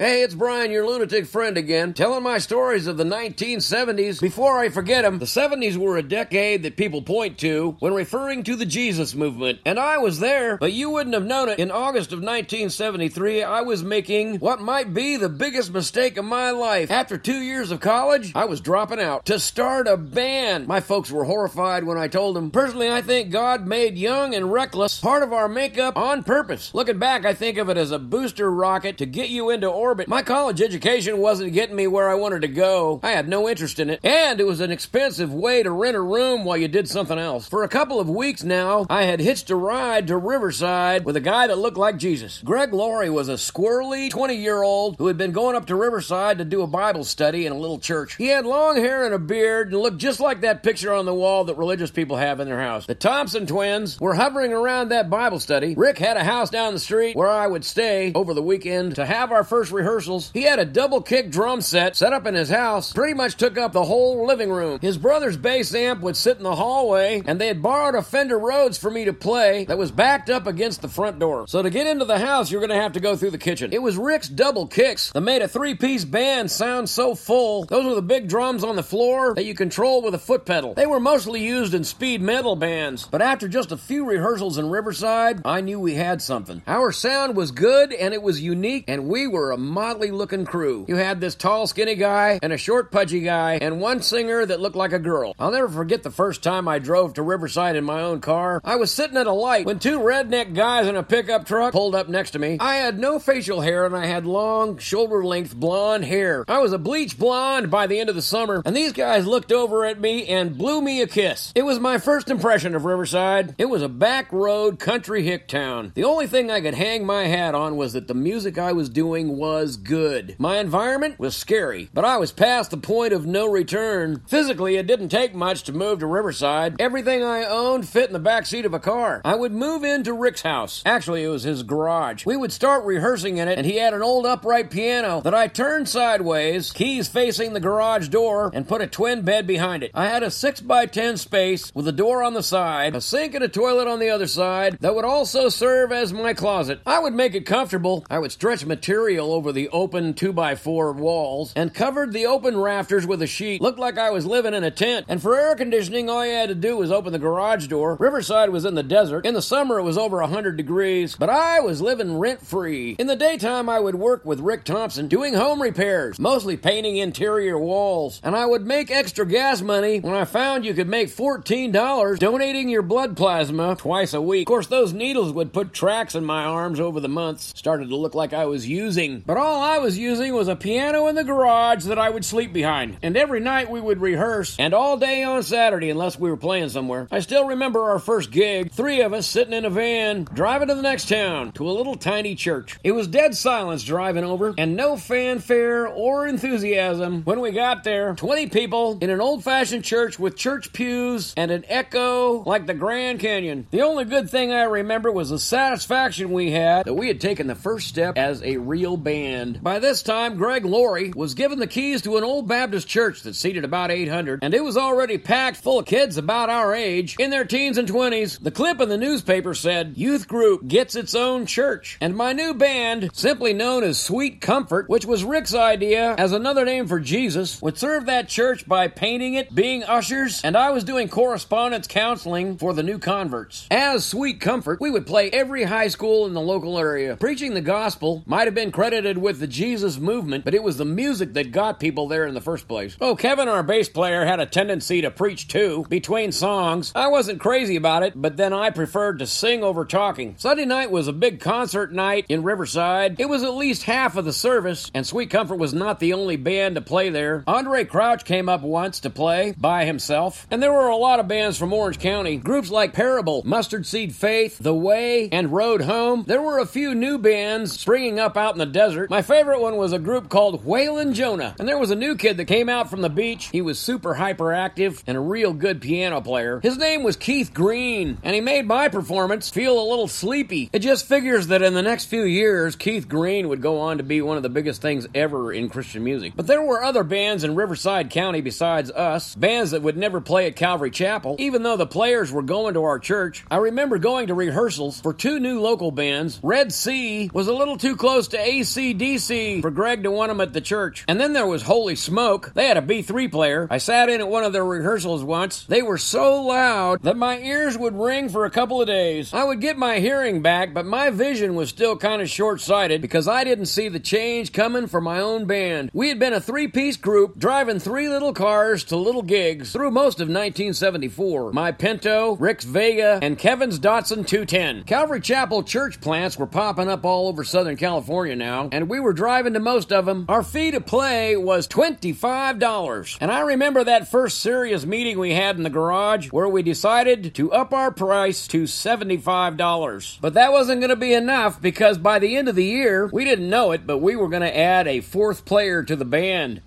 Hey, it's Brian, your lunatic friend again, telling my stories of the 1970s. Before I forget them, the 70s were a decade that people point to when referring to the Jesus movement. And I was there, but you wouldn't have known it. In August of 1973, I was making what might be the biggest mistake of my life. After two years of college, I was dropping out to start a band. My folks were horrified when I told them. Personally, I think God made young and reckless part of our makeup on purpose. Looking back, I think of it as a booster rocket to get you into orbit. My college education wasn't getting me where I wanted to go. I had no interest in it. And it was an expensive way to rent a room while you did something else. For a couple of weeks now, I had hitched a ride to Riverside with a guy that looked like Jesus. Greg Laurie was a squirrely 20 year old who had been going up to Riverside to do a Bible study in a little church. He had long hair and a beard and looked just like that picture on the wall that religious people have in their house. The Thompson twins were hovering around that Bible study. Rick had a house down the street where I would stay over the weekend to have our first rehearsals, he had a double kick drum set set up in his house, pretty much took up the whole living room. His brother's bass amp would sit in the hallway, and they had borrowed a Fender Rhodes for me to play that was backed up against the front door. So to get into the house, you're going to have to go through the kitchen. It was Rick's double kicks that made a three piece band sound so full. Those were the big drums on the floor that you control with a foot pedal. They were mostly used in speed metal bands, but after just a few rehearsals in Riverside, I knew we had something. Our sound was good and it was unique, and we were a motley looking crew. You had this tall, skinny guy, and a short, pudgy guy, and one singer that looked like a girl. I'll never forget the first time I drove to Riverside in my own car. I was sitting at a light when two redneck guys in a pickup truck pulled up next to me. I had no facial hair and I had long, shoulder length blonde hair. I was a bleach blonde by the end of the summer, and these guys looked over at me and blew me a kiss. It was my first impression of Riverside. It was a back road country hick town. The only thing I could hang my hat on was that the music I was doing was good. My environment was scary, but I was past the point of no return. Physically, it didn't take much to move to Riverside. Everything I owned fit in the back seat of a car. I would move into Rick's house. Actually, it was his garage. We would start rehearsing in it, and he had an old upright piano that I turned sideways, keys facing the garage door, and put a twin bed behind it. I had a 6 by 10 space with a door on the side, a sink and a toilet on the other side that would also serve as my closet. I would make it comfortable. I would stretch material over the open 2 by 4 walls and covered the open rafters with a sheet. Looked like I was living in a tent. And for air conditioning, all you had to do was open the garage door. Riverside was in the desert. In the summer, it was over 100 degrees, but I was living rent free. In the daytime, I would work with Rick Thompson doing home repairs, mostly painting interior walls. And I would make extra gas money when I found you could make $14 donating your blood plasma twice a week. Of course, those needles would put tracks in my arms over the months. Started to look like I was using. But all I was using was a piano in the garage that I would sleep behind. And every night we would rehearse, and all day on Saturday, unless we were playing somewhere. I still remember our first gig, three of us sitting in a van, driving to the next town, to a little tiny church. It was dead silence driving over, and no fanfare or enthusiasm. When we got there, 20 people in an old fashioned church with church pews and an echo like the Grand Canyon. The only good thing I remember was the satisfaction we had that we had taken the first step as a real band. By this time, Greg Laurie was given the keys to an old Baptist church that seated about 800, and it was already packed full of kids about our age, in their teens and 20s. The clip in the newspaper said, Youth Group gets its own church. And my new band, simply known as Sweet Comfort, which was Rick's idea as another name for Jesus, would serve that church by painting it, being ushers, and I was doing correspondence counseling for the new converts. As Sweet Comfort, we would play every high school in the local area. Preaching the gospel might have been credited with the Jesus movement, but it was the music that got people there in the first place. Oh, Kevin, our bass player, had a tendency to preach too, between songs. I wasn't crazy about it, but then I preferred to sing over talking. Sunday night was a big concert night in Riverside. It was at least half of the service, and Sweet Comfort was not the only band to play there. Andraé Crouch came up once to play by himself, and there were a lot of bands from Orange County. Groups like Parable, Mustard Seed Faith, The Way, and Road Home. There were a few new bands springing up out in the desert. My favorite one was a group called Waylon Jonah, and there was a new kid that came out from the beach. He was super hyperactive and a real good piano player. His name was Keith Green, and he made my performance feel a little sleepy. It just figures that in the next few years, Keith Green would go on to be one of the biggest things ever in Christian music. But there were other bands in Riverside County besides us, bands that would never play at Calvary Chapel, even though the players were going to our church. I remember going to rehearsals for two new local bands. Red Sea was a little too close to AC ACDC for Greg to want them at the church. And then there was Holy Smoke. They had a B3 player. I sat in at one of their rehearsals once. They were so loud that my ears would ring for a couple of days. I would get my hearing back, but my vision was still kind of short sighted because I didn't see the change coming for my own band. We had been a three piece group driving three little cars to little gigs through most of 1974. My Pinto, Rick's Vega, and Kevin's Datsun 210. Calvary Chapel church plants were popping up all over Southern California now, and we were driving to most of them. Our fee to play was $25. And I remember that first serious meeting we had in the garage where we decided to up our price to $75. But that wasn't going to be enough because by the end of the year, we didn't know it, but we were going to add a fourth player to the band.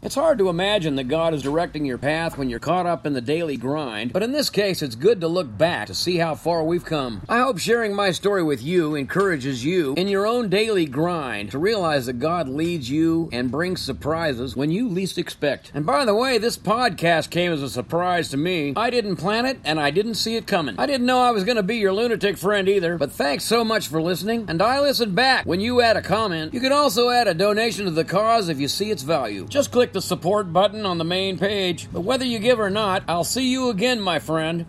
It's hard to imagine that God is directing your path when you're caught up in the daily grind, but in this case, it's good to look back to see how far we've come. I hope sharing my story with you encourages you in your own daily grind to realize that God leads you and brings surprises when you least expect. And by the way, this podcast came as a surprise to me. I didn't plan it and I didn't see it coming. I didn't know I was going to be your lunatic friend either, but thanks so much for listening, and I listen back when you add a comment. You can also add a donation to the cause if you see its value. Just click click the support button on the main page. But whether you give or not, I'll see you again, my friend.